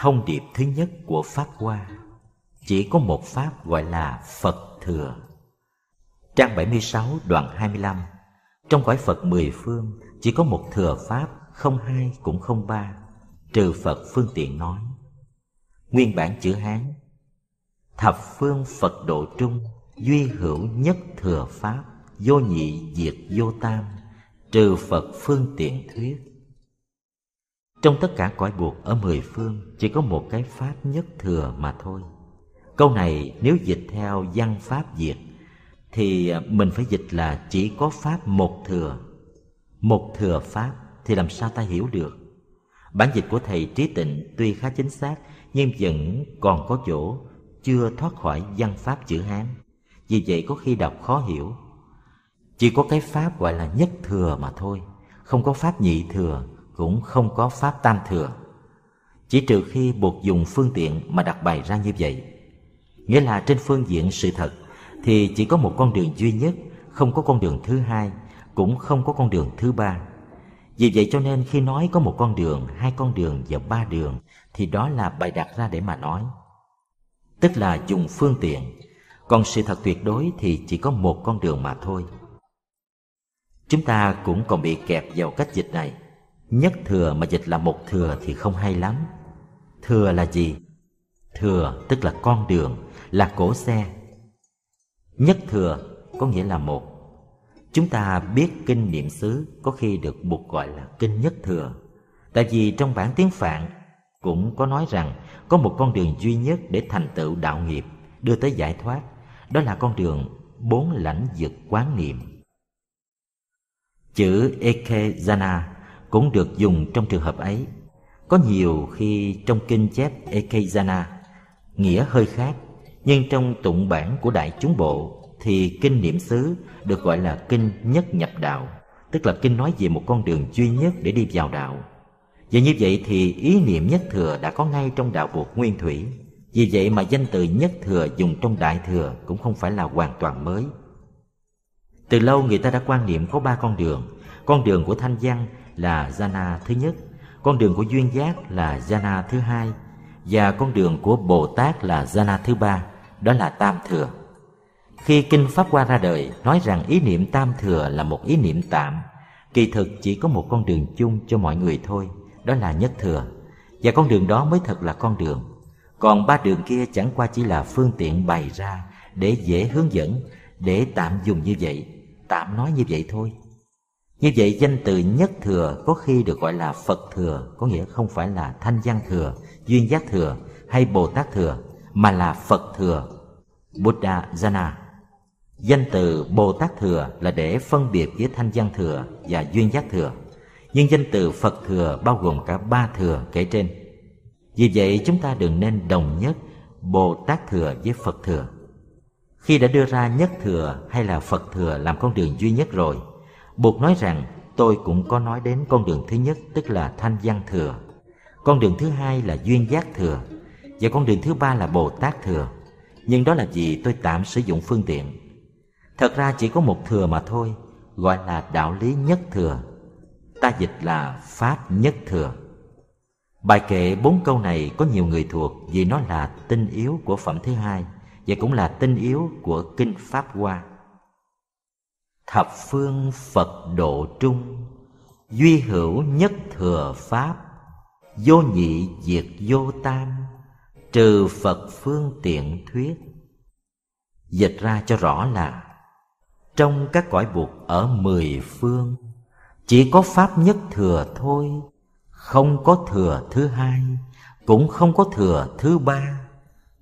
Thông điệp thứ nhất của Pháp Hoa. Chỉ có một Pháp gọi là Phật Thừa. Trang 76 đoạn 25 Trong cõi Phật mười phương, Chỉ có một thừa Pháp, Không hai cũng không ba, Trừ Phật phương tiện nói. Nguyên bản chữ Hán, Thập phương Phật độ trung, Duy hữu nhất thừa Pháp, Vô nhị diệt vô tam, Trừ Phật phương tiện thuyết trong tất cả cõi buộc ở mười phương, Chỉ có một cái Pháp nhất thừa mà thôi. Câu này nếu dịch theo văn Pháp Việt, Thì mình phải dịch là chỉ có Pháp một thừa. Một thừa Pháp thì làm sao ta hiểu được? Bản dịch của Thầy Trí Tịnh tuy khá chính xác, Nhưng vẫn còn có chỗ chưa thoát khỏi văn Pháp chữ Hán. Vì vậy có khi đọc khó hiểu. Chỉ có cái Pháp gọi là nhất thừa mà thôi, Không có Pháp nhị thừa cũng không có pháp tam thừa. Chỉ trừ khi buộc dùng phương tiện mà đặt bày ra như vậy. Nghĩa là trên phương diện sự thật thì chỉ có một con đường duy nhất, không có con đường thứ hai, cũng không có con đường thứ ba. Vì vậy cho nên khi nói có một con đường, hai con đường và ba đường thì đó là bày đặt ra để mà nói. Tức là dùng phương tiện. Còn sự thật tuyệt đối thì chỉ có một con đường mà thôi. Chúng ta cũng còn bị kẹp vào cách dịch này. Nhất thừa mà dịch là một thừa thì không hay lắm Thừa là gì? Thừa tức là con đường, là cổ xe Nhất thừa có nghĩa là một Chúng ta biết kinh niệm xứ có khi được buộc gọi là kinh nhất thừa Tại vì trong bản tiếng Phạn cũng có nói rằng có một con đường duy nhất để thành tựu đạo nghiệp, đưa tới giải thoát, đó là con đường bốn lãnh vực quán niệm. Chữ Ekejana cũng được dùng trong trường hợp ấy. Có nhiều khi trong kinh chép Ekejana, nghĩa hơi khác, nhưng trong tụng bản của Đại chúng bộ thì kinh niệm xứ được gọi là kinh nhất nhập đạo, tức là kinh nói về một con đường duy nhất để đi vào đạo. Và như vậy thì ý niệm nhất thừa đã có ngay trong đạo buộc nguyên thủy. Vì vậy mà danh từ nhất thừa dùng trong đại thừa cũng không phải là hoàn toàn mới. Từ lâu người ta đã quan niệm có ba con đường. Con đường của thanh văn là jhana thứ nhất, con đường của duyên giác là jhana thứ hai và con đường của Bồ Tát là jhana thứ ba, đó là tam thừa. Khi kinh Pháp Hoa ra đời nói rằng ý niệm tam thừa là một ý niệm tạm, kỳ thực chỉ có một con đường chung cho mọi người thôi, đó là nhất thừa. Và con đường đó mới thật là con đường. Còn ba đường kia chẳng qua chỉ là phương tiện bày ra để dễ hướng dẫn, để tạm dùng như vậy, tạm nói như vậy thôi. Như vậy danh từ nhất thừa có khi được gọi là Phật thừa, có nghĩa không phải là thanh văn thừa, duyên giác thừa hay Bồ Tát thừa, mà là Phật thừa, Buddha Jana. Danh từ Bồ Tát thừa là để phân biệt với thanh văn thừa và duyên giác thừa. Nhưng danh từ Phật thừa bao gồm cả ba thừa kể trên. Vì vậy chúng ta đừng nên đồng nhất Bồ Tát thừa với Phật thừa. Khi đã đưa ra nhất thừa hay là Phật thừa làm con đường duy nhất rồi Buộc nói rằng tôi cũng có nói đến con đường thứ nhất tức là thanh văn thừa. Con đường thứ hai là duyên giác thừa. Và con đường thứ ba là Bồ Tát thừa. Nhưng đó là vì tôi tạm sử dụng phương tiện. Thật ra chỉ có một thừa mà thôi, gọi là đạo lý nhất thừa. Ta dịch là Pháp nhất thừa. Bài kệ bốn câu này có nhiều người thuộc vì nó là tinh yếu của phẩm thứ hai và cũng là tinh yếu của Kinh Pháp Hoa thập phương phật độ trung, duy hữu nhất thừa pháp, vô nhị diệt vô tam, trừ phật phương tiện thuyết. Dịch ra cho rõ là, trong các cõi buộc ở mười phương, chỉ có pháp nhất thừa thôi, không có thừa thứ hai, cũng không có thừa thứ ba,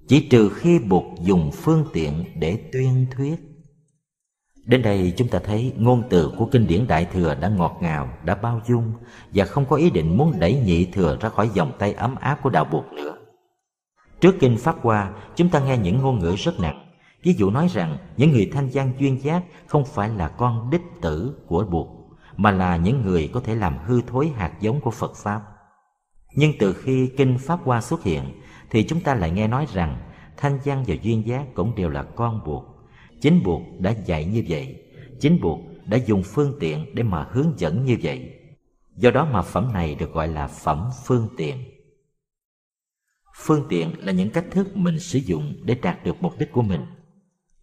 chỉ trừ khi buộc dùng phương tiện để tuyên thuyết. Đến đây chúng ta thấy ngôn từ của kinh điển Đại Thừa đã ngọt ngào, đã bao dung và không có ý định muốn đẩy nhị thừa ra khỏi vòng tay ấm áp của đạo buộc nữa. Trước kinh Pháp Hoa, chúng ta nghe những ngôn ngữ rất nặng. Ví dụ nói rằng những người thanh gian duyên giác không phải là con đích tử của buộc, mà là những người có thể làm hư thối hạt giống của Phật Pháp. Nhưng từ khi kinh Pháp Hoa xuất hiện, thì chúng ta lại nghe nói rằng thanh văn và duyên giác cũng đều là con buộc Chính buộc đã dạy như vậy. Chính buộc đã dùng phương tiện để mà hướng dẫn như vậy. Do đó mà phẩm này được gọi là phẩm phương tiện. Phương tiện là những cách thức mình sử dụng để đạt được mục đích của mình.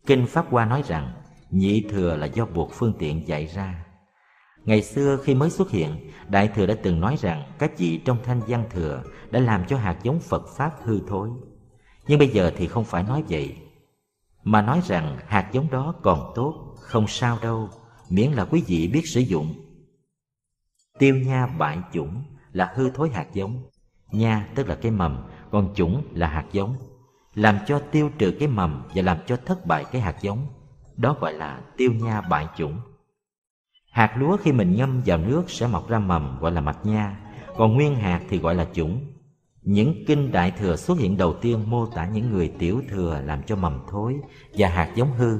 Kinh pháp hoa nói rằng, nhị thừa là do buộc phương tiện dạy ra. Ngày xưa khi mới xuất hiện, đại thừa đã từng nói rằng các vị trong thanh văn thừa đã làm cho hạt giống phật pháp hư thối. Nhưng bây giờ thì không phải nói vậy mà nói rằng hạt giống đó còn tốt, không sao đâu, miễn là quý vị biết sử dụng. Tiêu nha bại chủng là hư thối hạt giống. Nha tức là cái mầm, còn chủng là hạt giống. Làm cho tiêu trừ cái mầm và làm cho thất bại cái hạt giống. Đó gọi là tiêu nha bại chủng. Hạt lúa khi mình ngâm vào nước sẽ mọc ra mầm, gọi là mạch nha. Còn nguyên hạt thì gọi là chủng những kinh đại thừa xuất hiện đầu tiên mô tả những người tiểu thừa làm cho mầm thối và hạt giống hư.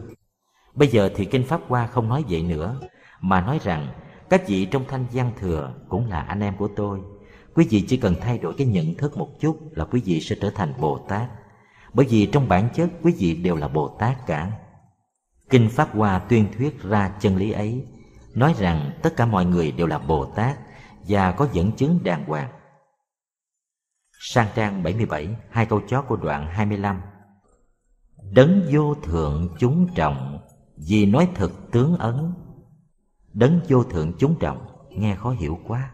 Bây giờ thì kinh pháp hoa không nói vậy nữa, mà nói rằng các vị trong thanh văn thừa cũng là anh em của tôi. Quý vị chỉ cần thay đổi cái nhận thức một chút là quý vị sẽ trở thành bồ tát. Bởi vì trong bản chất quý vị đều là bồ tát cả. Kinh pháp hoa tuyên thuyết ra chân lý ấy, nói rằng tất cả mọi người đều là bồ tát và có dẫn chứng đàng hoàng sang trang 77 hai câu chót của đoạn 25 đấng vô thượng chúng trọng, vì nói thực tướng ấn. Đấng vô thượng chúng trọng, nghe khó hiểu quá.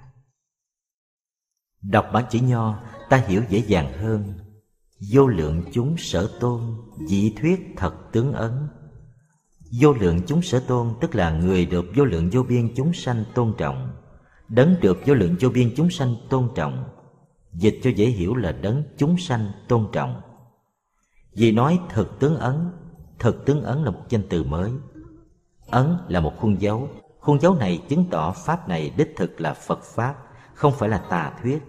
Đọc bản chữ nho, ta hiểu dễ dàng hơn. Vô lượng chúng sở tôn dị thuyết thật tướng ấn. Vô lượng chúng sở tôn, tức là người được vô lượng vô biên chúng sanh tôn trọng. Đấng được vô lượng vô biên chúng sanh tôn trọng dịch cho dễ hiểu là đấng chúng sanh tôn trọng. Vì nói thực tướng ấn thực tướng ấn là một danh từ mới. Ấn là một khuôn dấu. Khuôn dấu này chứng tỏ pháp này đích thực là phật pháp không phải là tà thuyết.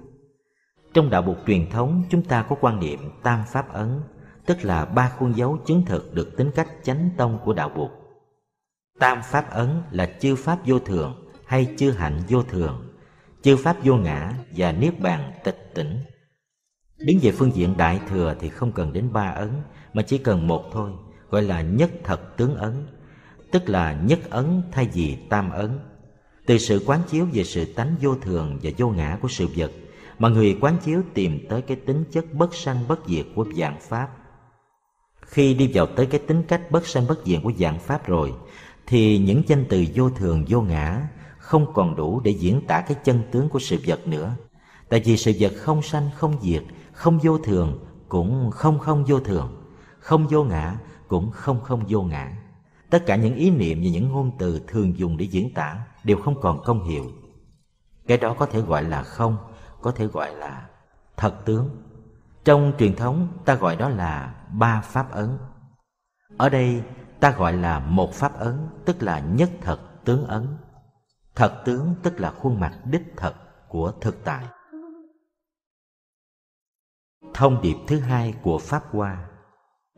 Trong đạo Bụt truyền thống chúng ta có quan niệm tam pháp ấn, tức là ba khuôn dấu chứng thực được tính cách chánh tông của đạo Bụt. Tam pháp ấn là chư pháp vô thường hay chư hạnh vô thường, chư pháp vô ngã và niết bàn tịch tỉnh. Đứng về phương diện đại thừa thì không cần đến ba ấn mà chỉ cần một thôi, gọi là nhất thật tướng ấn, tức là nhất ấn thay vì tam ấn. Từ sự quán chiếu về sự tánh vô thường và vô ngã của sự vật mà người quán chiếu tìm tới cái tính chất bất sanh bất diệt của dạng pháp khi đi vào tới cái tính cách bất sanh bất diệt của dạng pháp rồi thì những danh từ vô thường vô ngã không còn đủ để diễn tả cái chân tướng của sự vật nữa. Tại vì sự vật không sanh, không diệt, không vô thường, cũng không không vô thường. Không vô ngã, cũng không không vô ngã. Tất cả những ý niệm và những ngôn từ thường dùng để diễn tả đều không còn công hiệu. Cái đó có thể gọi là không, có thể gọi là thật tướng. Trong truyền thống, ta gọi đó là ba pháp ấn. Ở đây, ta gọi là một pháp ấn, tức là nhất thật tướng ấn thật tướng tức là khuôn mặt đích thật của thực tại. Thông điệp thứ hai của pháp hoa,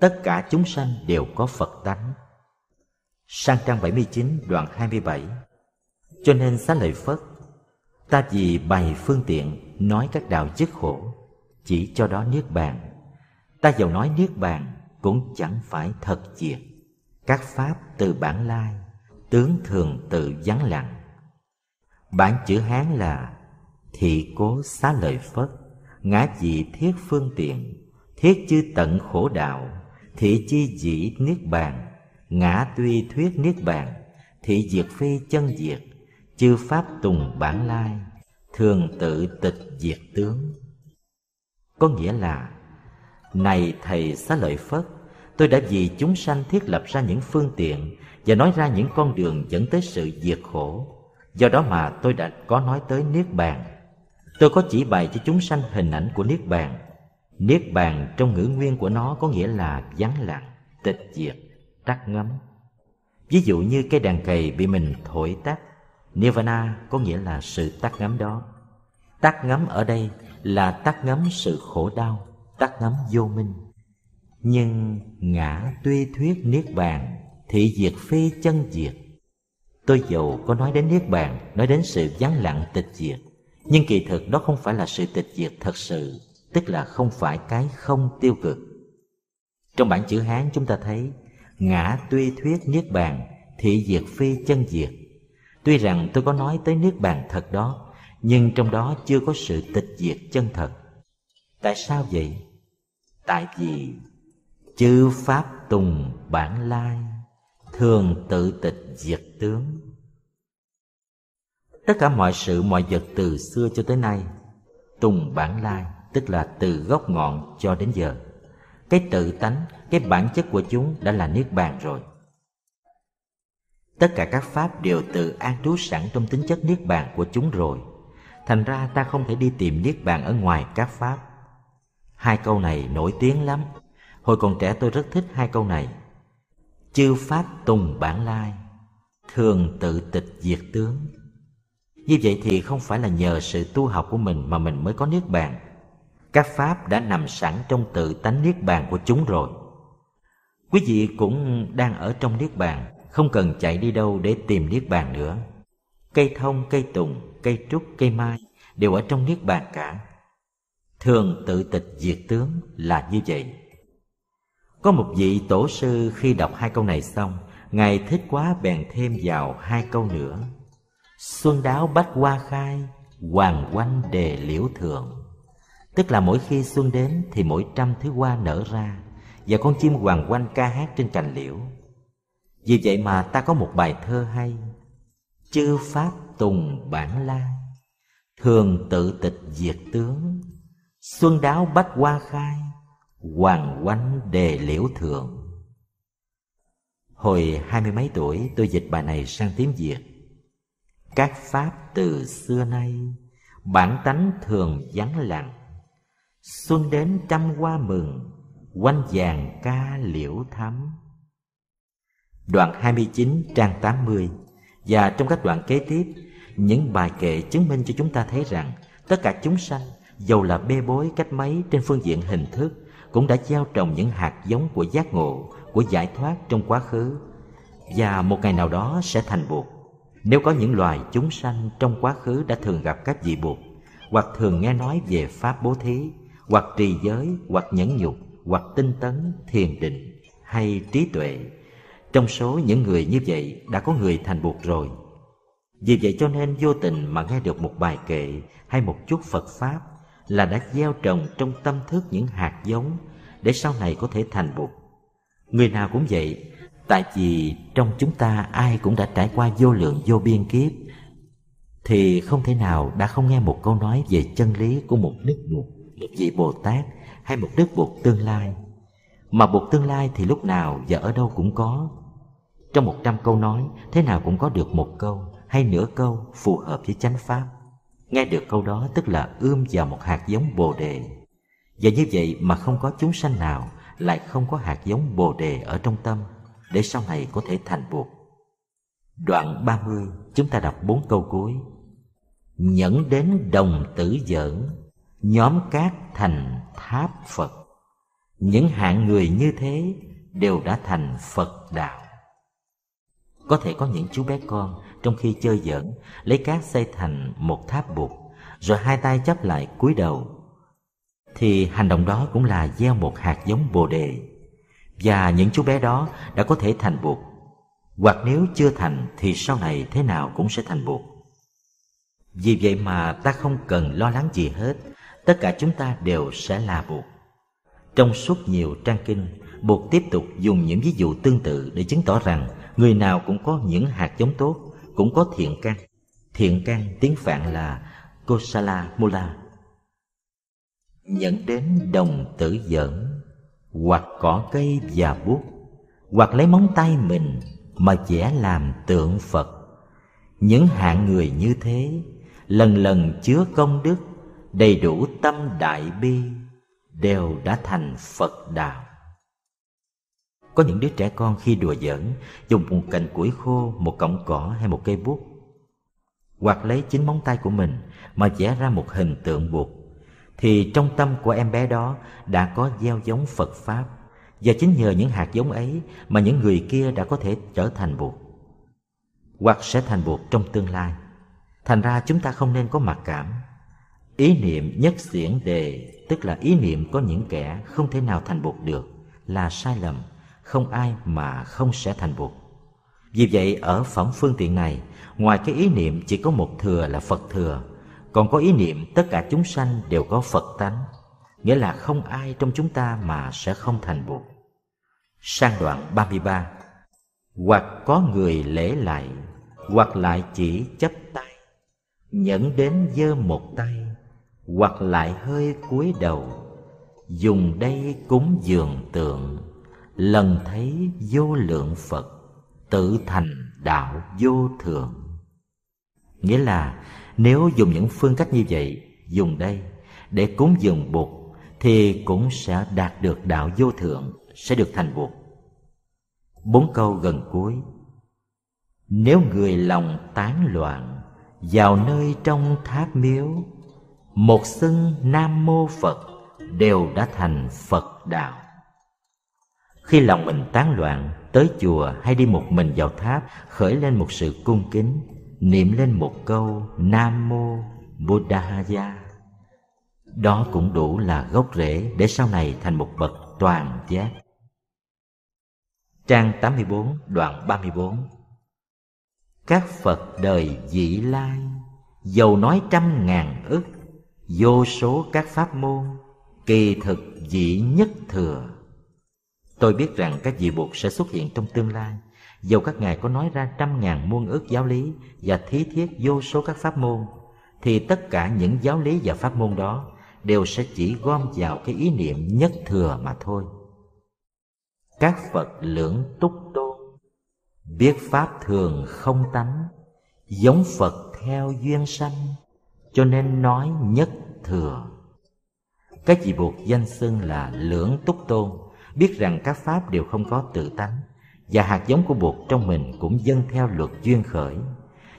tất cả chúng sanh đều có phật tánh. Sang trang 79 đoạn 27 cho nên xá lợi phất, ta vì bày phương tiện nói các đạo dứt khổ chỉ cho đó niết bàn. Ta giàu nói niết bàn cũng chẳng phải thật diệt. Các pháp từ bản lai, tướng thường tự vắng lặng bản chữ hán là thị cố xá lợi phất, ngã dị thiết phương tiện, thiết chư tận khổ đạo, thị chi dĩ niết bàn, ngã tuy thuyết niết bàn, thị diệt phi chân diệt, chư pháp tùng bản lai, thường tự tịch diệt tướng. Có nghĩa là, này thầy xá lợi phất, tôi đã vì chúng sanh thiết lập ra những phương tiện và nói ra những con đường dẫn tới sự diệt khổ do đó mà tôi đã có nói tới niết bàn tôi có chỉ bày cho chúng sanh hình ảnh của niết bàn niết bàn trong ngữ nguyên của nó có nghĩa là vắng lặng tịch diệt tắt ngấm ví dụ như cây đàn cầy bị mình thổi tắt Nirvana có nghĩa là sự tắt ngấm đó. Tắt ngấm ở đây là tắt ngấm sự khổ đau, tắt ngấm vô minh. Nhưng ngã tuy thuyết niết bàn, thị diệt phi chân diệt. Tôi dầu có nói đến niết bàn, nói đến sự vắng lặng tịch diệt, nhưng kỳ thực đó không phải là sự tịch diệt thật sự, tức là không phải cái không tiêu cực. Trong bản chữ Hán chúng ta thấy ngã tuy thuyết niết bàn, thị diệt phi chân diệt Tuy rằng tôi có nói tới Niết Bàn thật đó, nhưng trong đó chưa có sự tịch diệt chân thật. Tại sao vậy? tại vì chư pháp tùng bản lai thường tự tịch diệt tướng. Tất cả mọi sự, mọi vật từ xưa cho tới nay, tùng bản lai, tức là từ gốc ngọn cho đến giờ, cái tự tánh, cái bản chất của chúng đã là niết bàn rồi. Tất cả các pháp đều tự an trú sẵn trong tính chất niết bàn của chúng rồi. Thành ra ta không thể đi tìm niết bàn ở ngoài các pháp. Hai câu này nổi tiếng lắm. Hồi còn trẻ tôi rất thích hai câu này chư pháp tùng bản lai, thường tự tịch diệt tướng. Như vậy thì không phải là nhờ sự tu học của mình mà mình mới có niết bàn. Các pháp đã nằm sẵn trong tự tánh niết bàn của chúng rồi. Quý vị cũng đang ở trong niết bàn, không cần chạy đi đâu để tìm niết bàn nữa. Cây thông, cây tùng, cây trúc, cây mai đều ở trong niết bàn cả. Thường tự tịch diệt tướng là như vậy có một vị tổ sư khi đọc hai câu này xong, ngài thích quá bèn thêm vào hai câu nữa. Xuân đáo bách hoa khai, hoàng quanh đề liễu thượng. Tức là mỗi khi xuân đến thì mỗi trăm thứ hoa nở ra, và con chim hoàng quanh ca hát trên cành liễu. Vì vậy mà ta có một bài thơ hay. Chư pháp tùng bản la, thường tự tịch diệt tướng, xuân đáo bách hoa khai hoàng quanh đề liễu thượng. Hồi hai mươi mấy tuổi, tôi dịch bài này sang tiếng việt. Các pháp từ xưa nay, bản tánh thường vắng lặng. Xuân đến trăm hoa mừng quanh vàng ca liễu thắm. Đoạn 29 trang 80 và trong các đoạn kế tiếp, những bài kệ chứng minh cho chúng ta thấy rằng tất cả chúng sanh, dầu là bê bối cách mấy trên phương diện hình thức cũng đã gieo trồng những hạt giống của giác ngộ, của giải thoát trong quá khứ. Và một ngày nào đó sẽ thành bụt nếu có những loài chúng sanh trong quá khứ đã thường gặp các vị bụt hoặc thường nghe nói về pháp bố thí, hoặc trì giới, hoặc nhẫn nhục, hoặc tinh tấn, thiền định, hay trí tuệ, trong số những người như vậy đã có người thành bụt rồi. Vì vậy cho nên vô tình mà nghe được một bài kệ hay một chút phật pháp là đã gieo trồng trong tâm thức những hạt giống để sau này có thể thành bụt người nào cũng vậy, tại vì trong chúng ta ai cũng đã trải qua vô lượng vô biên kiếp, thì không thể nào đã không nghe một câu nói về chân lý của một đức bụt, một vị bồ tát hay một đức bụt tương lai. Mà bụt tương lai thì lúc nào và ở đâu cũng có. Trong một trăm câu nói, thế nào cũng có được một câu hay nửa câu phù hợp với chánh pháp nghe được câu đó tức là ươm vào một hạt giống bồ đề và như vậy mà không có chúng sanh nào lại không có hạt giống bồ đề ở trong tâm để sau này có thể thành buộc. Đoạn 30 chúng ta đọc bốn câu cuối. Nhẫn đến đồng tử giỡn, nhóm cát thành tháp Phật. Những hạng người như thế đều đã thành Phật đạo. Có thể có những chú bé con trong khi chơi giỡn, lấy cát xây thành một tháp bụt rồi hai tay chắp lại cúi đầu. Thì hành động đó cũng là gieo một hạt giống bồ đề, và những chú bé đó đã có thể thành bụt hoặc nếu chưa thành thì sau này thế nào cũng sẽ thành bụt vì vậy mà ta không cần lo lắng gì hết, tất cả chúng ta đều sẽ là bụt trong suốt nhiều trang kinh bụt tiếp tục dùng những ví dụ tương tự để chứng tỏ rằng người nào cũng có những hạt giống tốt cũng có thiện căn. Thiện căn tiếng phạn là kosala mula. Dẫn đến đồng tử giỡn, hoặc cỏ cây và bút hoặc lấy móng tay mình mà vẽ làm tượng phật. Những hạng người như thế lần lần chứa công đức, đầy đủ tâm đại bi, đều đã thành phật đạo có những đứa trẻ con khi đùa giỡn dùng một cành củi khô một cọng cỏ hay một cây bút hoặc lấy chính móng tay của mình mà vẽ ra một hình tượng bụt thì trong tâm của em bé đó đã có gieo giống Phật Pháp và chính nhờ những hạt giống ấy mà những người kia đã có thể trở thành Bụt hoặc sẽ thành Bụt trong tương lai. Thành ra chúng ta không nên có mặc cảm. Ý niệm nhất xiển đề tức là ý niệm có những kẻ không thể nào thành Bụt được là sai lầm, không ai mà không sẽ thành Bụt. Vì vậy ở phẩm phương tiện này, ngoài cái ý niệm chỉ có một thừa là Phật thừa còn có ý niệm tất cả chúng sanh đều có Phật tánh nghĩa là không ai trong chúng ta mà sẽ không thành Bụt. Sang đoạn 33 Hoặc có người lễ lại, hoặc lại chỉ chấp tay, nhẫn đến giơ một tay, hoặc lại hơi cúi đầu, dùng đây cúng dường tượng, lần thấy vô lượng Phật, tự thành đạo vô thượng. Nghĩa là nếu dùng những phương cách như vậy, dùng đây để cúng dường Bụt thì cũng sẽ đạt được đạo vô thượng, sẽ được thành Bụt. Bốn câu gần cuối Nếu người lòng tán loạn Vào nơi trong tháp miếu Một xưng Nam Mô Phật Đều đã thành Phật đạo khi lòng mình tán loạn, Tới chùa hay đi một mình vào tháp, Khởi lên một sự cung kính, Niệm lên một câu Nam Mô Buddhaya Đó cũng đủ là gốc rễ Để sau này thành một bậc toàn giác. Trang 84 đoạn 34 Các Phật đời dị lai, Dầu nói trăm ngàn ức, Vô số các pháp môn, Kỳ thực dị nhất thừa. Tôi biết rằng các vị buộc sẽ xuất hiện trong tương lai. Dầu các ngài có nói ra trăm ngàn muôn ước giáo lý Và thí thiết vô số các pháp môn, Thì tất cả những giáo lý và pháp môn đó Đều sẽ chỉ gom vào cái ý niệm nhất thừa mà thôi. Các Phật lưỡng túc tôn Biết Pháp thường không tánh, Giống Phật theo duyên sanh, Cho nên nói nhất thừa. Các vị buộc danh xưng là lưỡng túc tôn Biết rằng các Pháp đều không có tự tánh, Và hạt giống của buộc trong mình cũng dâng theo luật duyên khởi.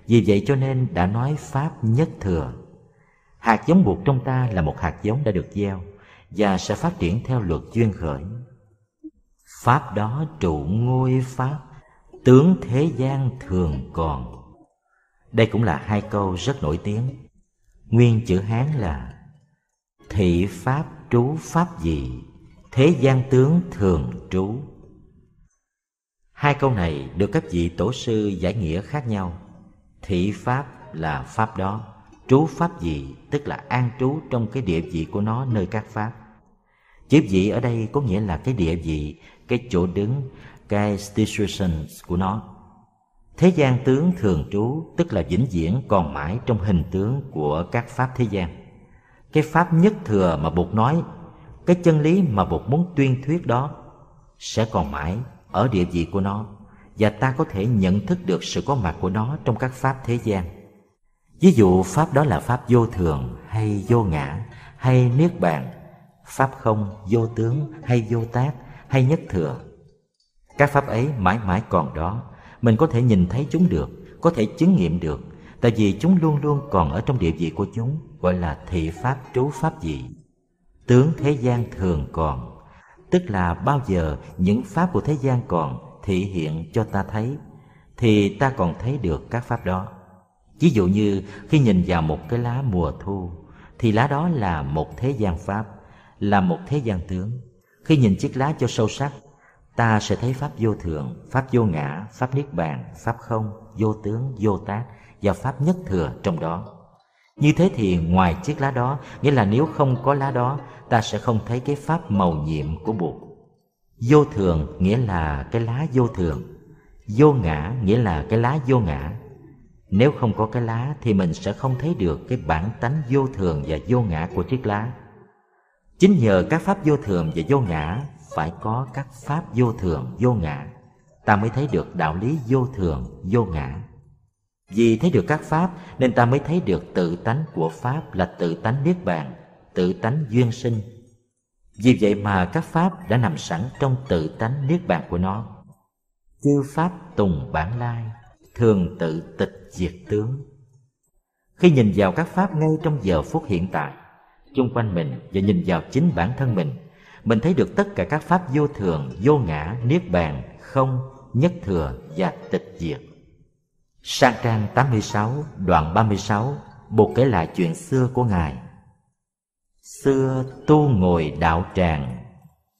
Vì vậy cho nên đã nói Pháp nhất thừa. Hạt giống buộc trong ta là một hạt giống đã được gieo, Và sẽ phát triển theo luật duyên khởi. Pháp đó trụ ngôi Pháp, Tướng thế gian thường còn. Đây cũng là hai câu rất nổi tiếng. Nguyên chữ Hán là, Thị Pháp trú Pháp gì? Thế gian tướng thường trú. Hai câu này được các vị tổ sư giải nghĩa khác nhau. Thị Pháp là Pháp đó. Trú Pháp gì? Tức là an trú trong cái địa vị của nó nơi các Pháp. Chữ vị ở đây có nghĩa là cái địa vị, cái chỗ đứng, cái situation của nó. Thế gian tướng thường trú, tức là vĩnh viễn còn mãi trong hình tướng của các pháp thế gian. Cái pháp nhất thừa mà bụt nói cái chân lý mà bụt muốn tuyên thuyết đó sẽ còn mãi ở địa vị của nó, và ta có thể nhận thức được sự có mặt của nó trong các pháp thế gian. Ví dụ, pháp đó là pháp vô thường hay vô ngã hay niết bàn, pháp không, vô tướng hay vô tác hay nhất thừa. Các pháp ấy mãi mãi còn đó, mình có thể nhìn thấy chúng được, có thể chứng nghiệm được, tại vì chúng luôn luôn còn ở trong địa vị của chúng, gọi là thị pháp trú pháp gì tướng thế gian thường còn. Tức là bao giờ những pháp của thế gian còn thị hiện cho ta thấy thì ta còn thấy được các pháp đó. Ví dụ như khi nhìn vào một cái lá mùa thu thì lá đó là một thế gian pháp là một thế gian tướng. Khi nhìn chiếc lá cho sâu sắc, ta sẽ thấy Pháp vô thường, Pháp vô ngã, Pháp niết bàn, Pháp không, vô tướng, vô tác và Pháp nhất thừa trong đó. Như thế thì ngoài chiếc lá đó, nghĩa là nếu không có lá đó, ta sẽ không thấy cái Pháp màu nhiệm của Bụt. Vô thường nghĩa là cái lá vô thường, vô ngã nghĩa là cái lá vô ngã. Nếu không có cái lá thì mình sẽ không thấy được cái bản tánh vô thường và vô ngã của chiếc lá. Chính nhờ các pháp vô thường và vô ngã Phải có các pháp vô thường vô ngã Ta mới thấy được đạo lý vô thường vô ngã vì thấy được các pháp, Nên ta mới thấy được tự tánh của pháp Là tự tánh niết bàn, Tự tánh duyên sinh. Vì vậy mà các pháp đã nằm sẵn Trong tự tánh niết bàn của nó. Chư pháp tùng bản lai, Thường tự tịch diệt tướng. Khi nhìn vào các pháp ngay trong giờ phút hiện tại, chung quanh mình và nhìn vào chính bản thân mình mình thấy được tất cả các pháp vô thường, vô ngã, niết bàn không, nhất thừa và tịch diệt sang trang 86 đoạn 36 Bụt kể lại chuyện xưa của Ngài. Xưa tu ngồi đạo tràng,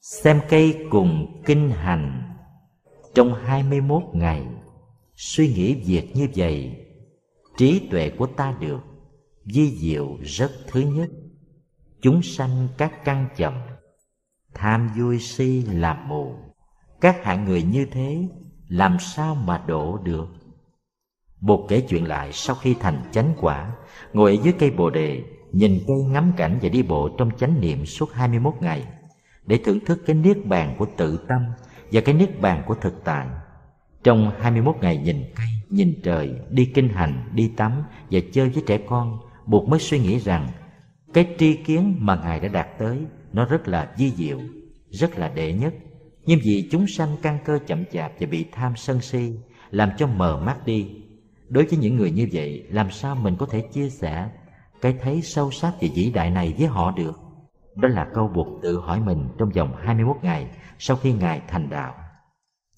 Xem cây cùng kinh hành. Trong hai mươi 21 ngày, Suy nghĩ việc như vậy, Trí tuệ của ta được di diệu rất thứ nhất. Chúng sanh các căn chậm, tham vui si làm mù. Các hạng người như thế, làm sao mà độ được? Bụt kể chuyện lại sau khi thành chánh quả Ngồi ở dưới cây bồ đề Nhìn cây ngắm cảnh và đi bộ trong chánh niệm suốt 21 ngày Để thưởng thức cái niết bàn của tự tâm Và cái niết bàn của thực tại. Trong 21 ngày nhìn cây, nhìn trời Đi kinh hành, đi tắm và chơi với trẻ con Bụt mới suy nghĩ rằng Cái tri kiến mà Ngài đã đạt tới Nó rất là di diệu, rất là đệ nhất. Nhưng vì chúng sanh căn cơ chậm chạp và bị tham sân si Làm cho mờ mắt đi Đối với những người như vậy, Làm sao mình có thể chia sẻ Cái thấy sâu sắc và vĩ đại này với họ được? Đó là câu buộc tự hỏi mình Trong vòng 21 ngày Sau khi Ngài thành đạo.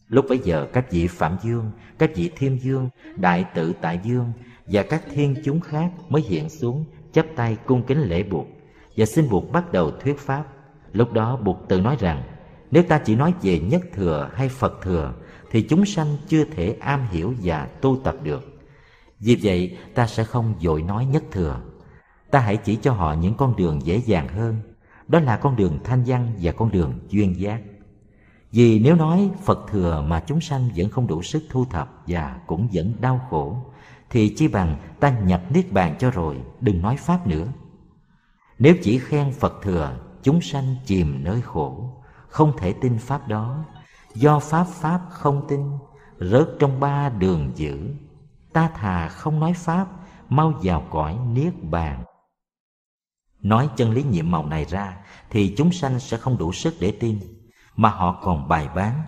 Lúc bấy giờ, các vị Phạm Dương, Các vị Thiên Dương, Đại tự Tại Dương Và các thiên chúng khác mới hiện xuống, chắp tay cung kính lễ buộc Và xin buộc bắt đầu thuyết pháp. Lúc đó, buộc tự nói rằng, Nếu ta chỉ nói về nhất thừa hay Phật thừa, Thì chúng sanh chưa thể am hiểu và tu tập được vì vậy, ta sẽ không dội nói nhất thừa. Ta hãy chỉ cho họ những con đường dễ dàng hơn. Đó là con đường thanh văn và con đường duyên giác. Vì nếu nói Phật thừa mà chúng sanh vẫn không đủ sức thu thập Và cũng vẫn đau khổ, Thì chi bằng ta nhập Niết Bàn cho rồi, Đừng nói Pháp nữa. Nếu chỉ khen Phật thừa, Chúng sanh chìm nơi khổ. Không thể tin Pháp đó. Do Pháp Pháp không tin, Rớt trong ba đường dữ ta thà không nói pháp, mau vào cõi niết bàn. Nói chân lý nhiệm màu này ra, thì chúng sanh sẽ không đủ sức để tin, mà họ còn bài bán,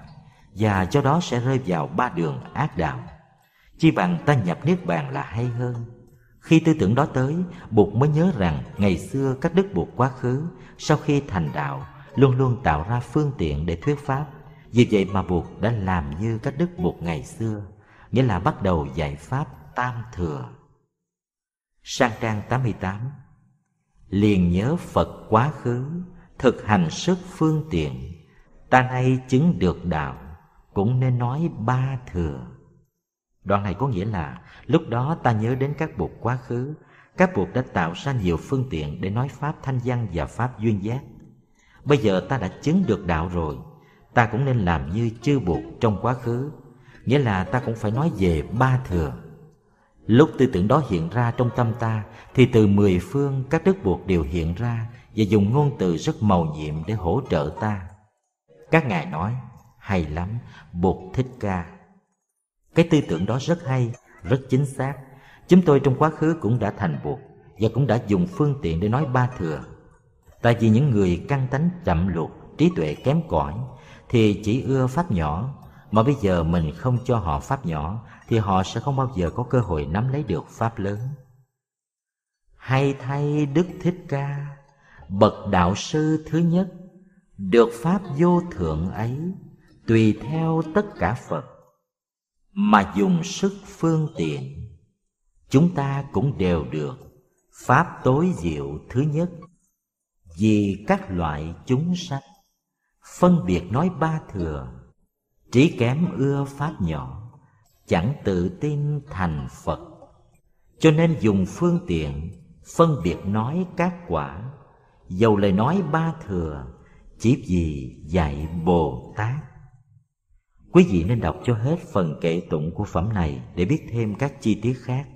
và do đó sẽ rơi vào ba đường ác đạo. Chi bằng ta nhập niết bàn là hay hơn. Khi tư tưởng đó tới bụt mới nhớ rằng ngày xưa các đức bụt quá khứ, sau khi thành đạo, luôn luôn tạo ra phương tiện để thuyết pháp. Vì vậy mà bụt đã làm như các đức bụt ngày xưa nghĩa là bắt đầu dạy pháp tam thừa. Sang trang 88 Liền nhớ Phật quá khứ, thực hành sức phương tiện, ta nay chứng được đạo, cũng nên nói ba thừa. Đoạn này có nghĩa là lúc đó ta nhớ đến các bụt quá khứ, các bụt đã tạo ra nhiều phương tiện để nói pháp thanh văn và pháp duyên giác. Bây giờ ta đã chứng được đạo rồi, ta cũng nên làm như chư bụt trong quá khứ nghĩa là ta cũng phải nói về ba thừa. Lúc tư tưởng đó hiện ra trong tâm ta, thì từ mười phương các đức buộc đều hiện ra và dùng ngôn từ rất màu nhiệm để hỗ trợ ta. Các ngài nói, hay lắm, bụt thích ca. Cái tư tưởng đó rất hay, rất chính xác. Chúng tôi trong quá khứ cũng đã thành buộc và cũng đã dùng phương tiện để nói ba thừa. Tại vì những người căng tánh chậm luộc, trí tuệ kém cỏi, thì chỉ ưa pháp nhỏ mà bây giờ mình không cho họ pháp nhỏ, thì họ sẽ không bao giờ có cơ hội nắm lấy được pháp lớn. Hay thay đức thích ca, bậc đạo sư thứ nhất, được pháp vô thượng ấy, tùy theo tất cả phật, mà dùng sức phương tiện, chúng ta cũng đều được pháp tối diệu thứ nhất. Vì các loại chúng sanh, phân biệt nói ba thừa trí kém ưa pháp nhỏ chẳng tự tin thành phật. Cho nên dùng phương tiện, phân biệt nói các quả. Dầu lời nói ba thừa, chỉ vì dạy bồ tát. Quý vị nên đọc cho hết phần kệ tụng của phẩm này để biết thêm các chi tiết khác.